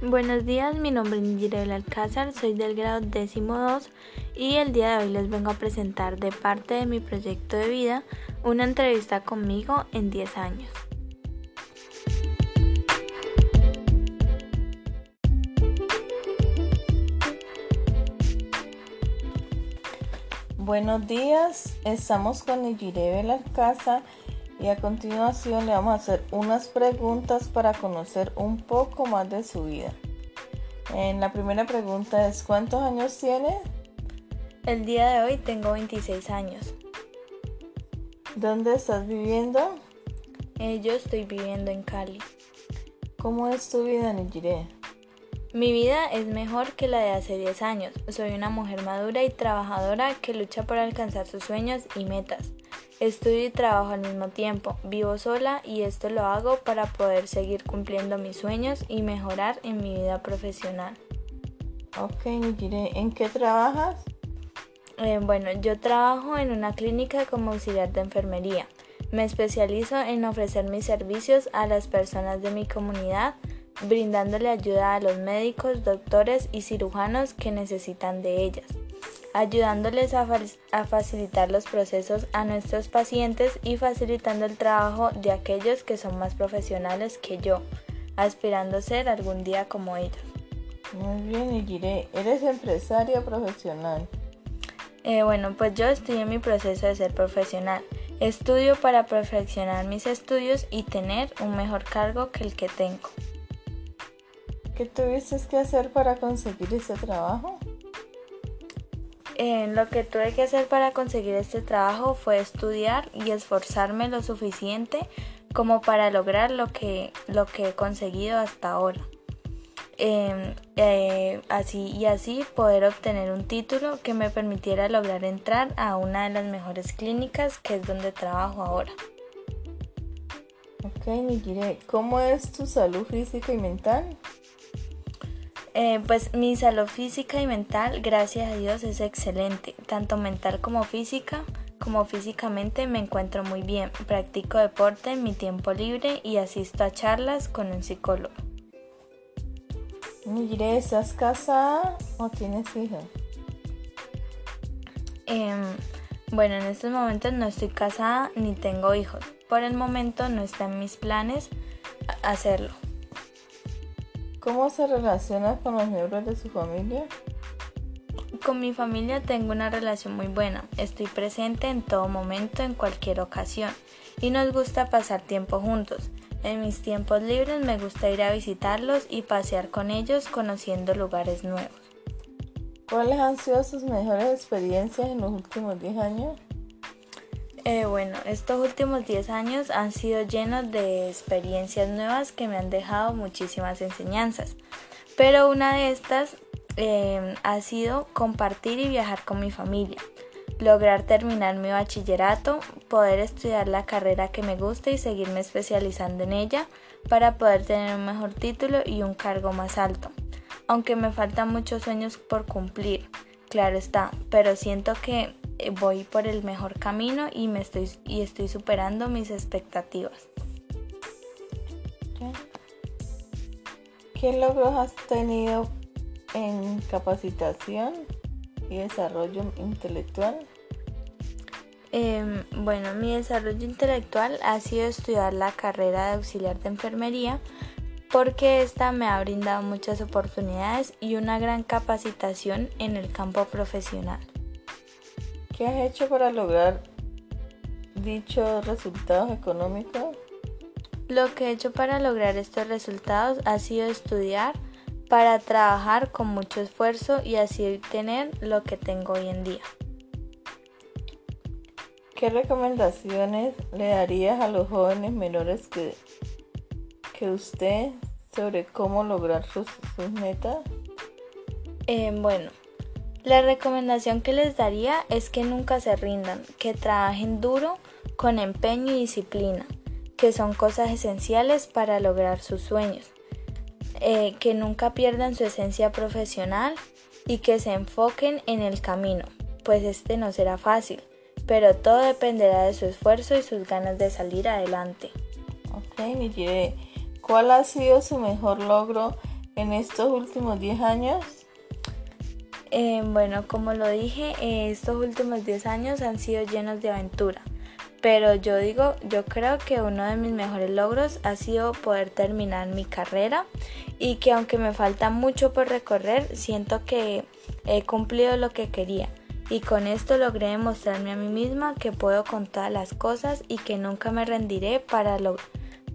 Buenos días, mi nombre es Nigirel Alcázar, soy del grado décimo 2 y el día de hoy les vengo a presentar de parte de mi proyecto de vida una entrevista conmigo en 10 años. Buenos días, estamos con Nigirel Alcázar y a continuación le vamos a hacer unas preguntas para conocer un poco más de su vida. En la primera pregunta es ¿cuántos años tiene? El día de hoy tengo 26 años. ¿Dónde estás viviendo? Eh, yo estoy viviendo en Cali. ¿Cómo es tu vida, Nijire? Mi vida es mejor que la de hace 10 años. Soy una mujer madura y trabajadora que lucha por alcanzar sus sueños y metas. Estudio y trabajo al mismo tiempo, vivo sola y esto lo hago para poder seguir cumpliendo mis sueños y mejorar en mi vida profesional. Ok, ¿en qué trabajas? Eh, bueno, yo trabajo en una clínica como auxiliar de enfermería. Me especializo en ofrecer mis servicios a las personas de mi comunidad, brindándole ayuda a los médicos, doctores y cirujanos que necesitan de ellas ayudándoles a, facilitar los procesos a nuestros pacientes y facilitando el trabajo de aquellos que son más profesionales que yo, aspirando a ser algún día como ellos. Muy bien, Igire. ¿Eres empresaria profesional? Eh, bueno, pues yo estoy en mi proceso de ser profesional. Estudio para perfeccionar mis estudios y tener un mejor cargo que el que tengo. ¿Qué tuviste que hacer para conseguir ese trabajo? Lo que tuve que hacer para conseguir este trabajo fue estudiar y esforzarme lo suficiente como para lograr lo que, lo que he conseguido hasta ahora. Em, eh, así y así poder obtener un título que me permitiera lograr entrar a una de las mejores clínicas que es donde trabajo ahora. Ok, Nigire, ¿cómo es tu salud física y mental? Eh, pues mi salud física y mental, gracias a Dios, es excelente. Tanto mental como física, como físicamente me encuentro muy bien. Practico deporte en mi tiempo libre y asisto a charlas con un psicólogo. Mire, ¿estás casada o tienes hijos? Em, bueno, en estos momentos no estoy casada ni tengo hijos. Por el momento no está en mis planes hacerlo. ¿Cómo se relaciona con los miembros de su familia? Con mi familia tengo una relación muy buena. Estoy presente en todo momento, en cualquier ocasión. Y nos gusta pasar tiempo juntos. En mis tiempos libres me gusta ir a visitarlos y pasear con ellos conociendo lugares nuevos. ¿Cuáles han sido sus mejores experiencias en los últimos 10 años? Eh, bueno, estos últimos 10 años han sido llenos de experiencias nuevas que me han dejado muchísimas enseñanzas, pero una de estas em, ha sido compartir y viajar con mi familia, lograr terminar mi bachillerato, poder estudiar la carrera que me gusta y seguirme especializando en ella para poder tener un mejor título y un cargo más alto, aunque me faltan muchos sueños por cumplir, claro está, pero siento que voy por el mejor camino y me estoy y estoy superando mis expectativas. ¿Qué logros has tenido en capacitación y desarrollo intelectual? Em, bueno, mi desarrollo intelectual ha sido estudiar la carrera de auxiliar de enfermería porque esta me ha brindado muchas oportunidades y una gran capacitación en el campo profesional. ¿Qué has hecho para lograr dichos resultados económicos? Lo que he hecho para lograr estos resultados ha sido estudiar para trabajar con mucho esfuerzo y así obtener lo que tengo hoy en día. ¿Qué recomendaciones le darías a los jóvenes menores que, que usted sobre cómo lograr sus, metas? Eh, bueno, la recomendación que les daría es que nunca se rindan, que trabajen duro, con empeño y disciplina, que son cosas esenciales para lograr sus sueños, eh, que nunca pierdan su esencia profesional y que se enfoquen en el camino, pues este no será fácil, pero todo dependerá de su esfuerzo y sus ganas de salir adelante. Ok, Miguel, ¿cuál ha sido su mejor logro en estos últimos 10 años? Eh, bueno, como lo dije, eh, estos últimos 10 años han sido llenos de aventura. Pero yo digo, yo creo que uno de mis mejores logros ha sido poder terminar mi carrera y que aunque me falta mucho por recorrer, siento que he cumplido lo que quería. Y con esto logré demostrarme a mí misma que puedo con todas las cosas y que nunca me rendiré para,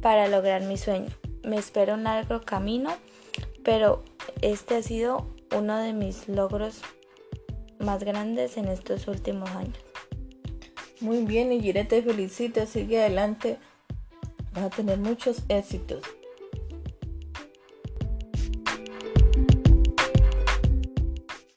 para lograr mi sueño. Me espera un largo camino, pero este ha sido uno de mis logros más grandes en estos últimos años. Muy bien, y te felicito, sigue adelante. Vas a tener muchos éxitos.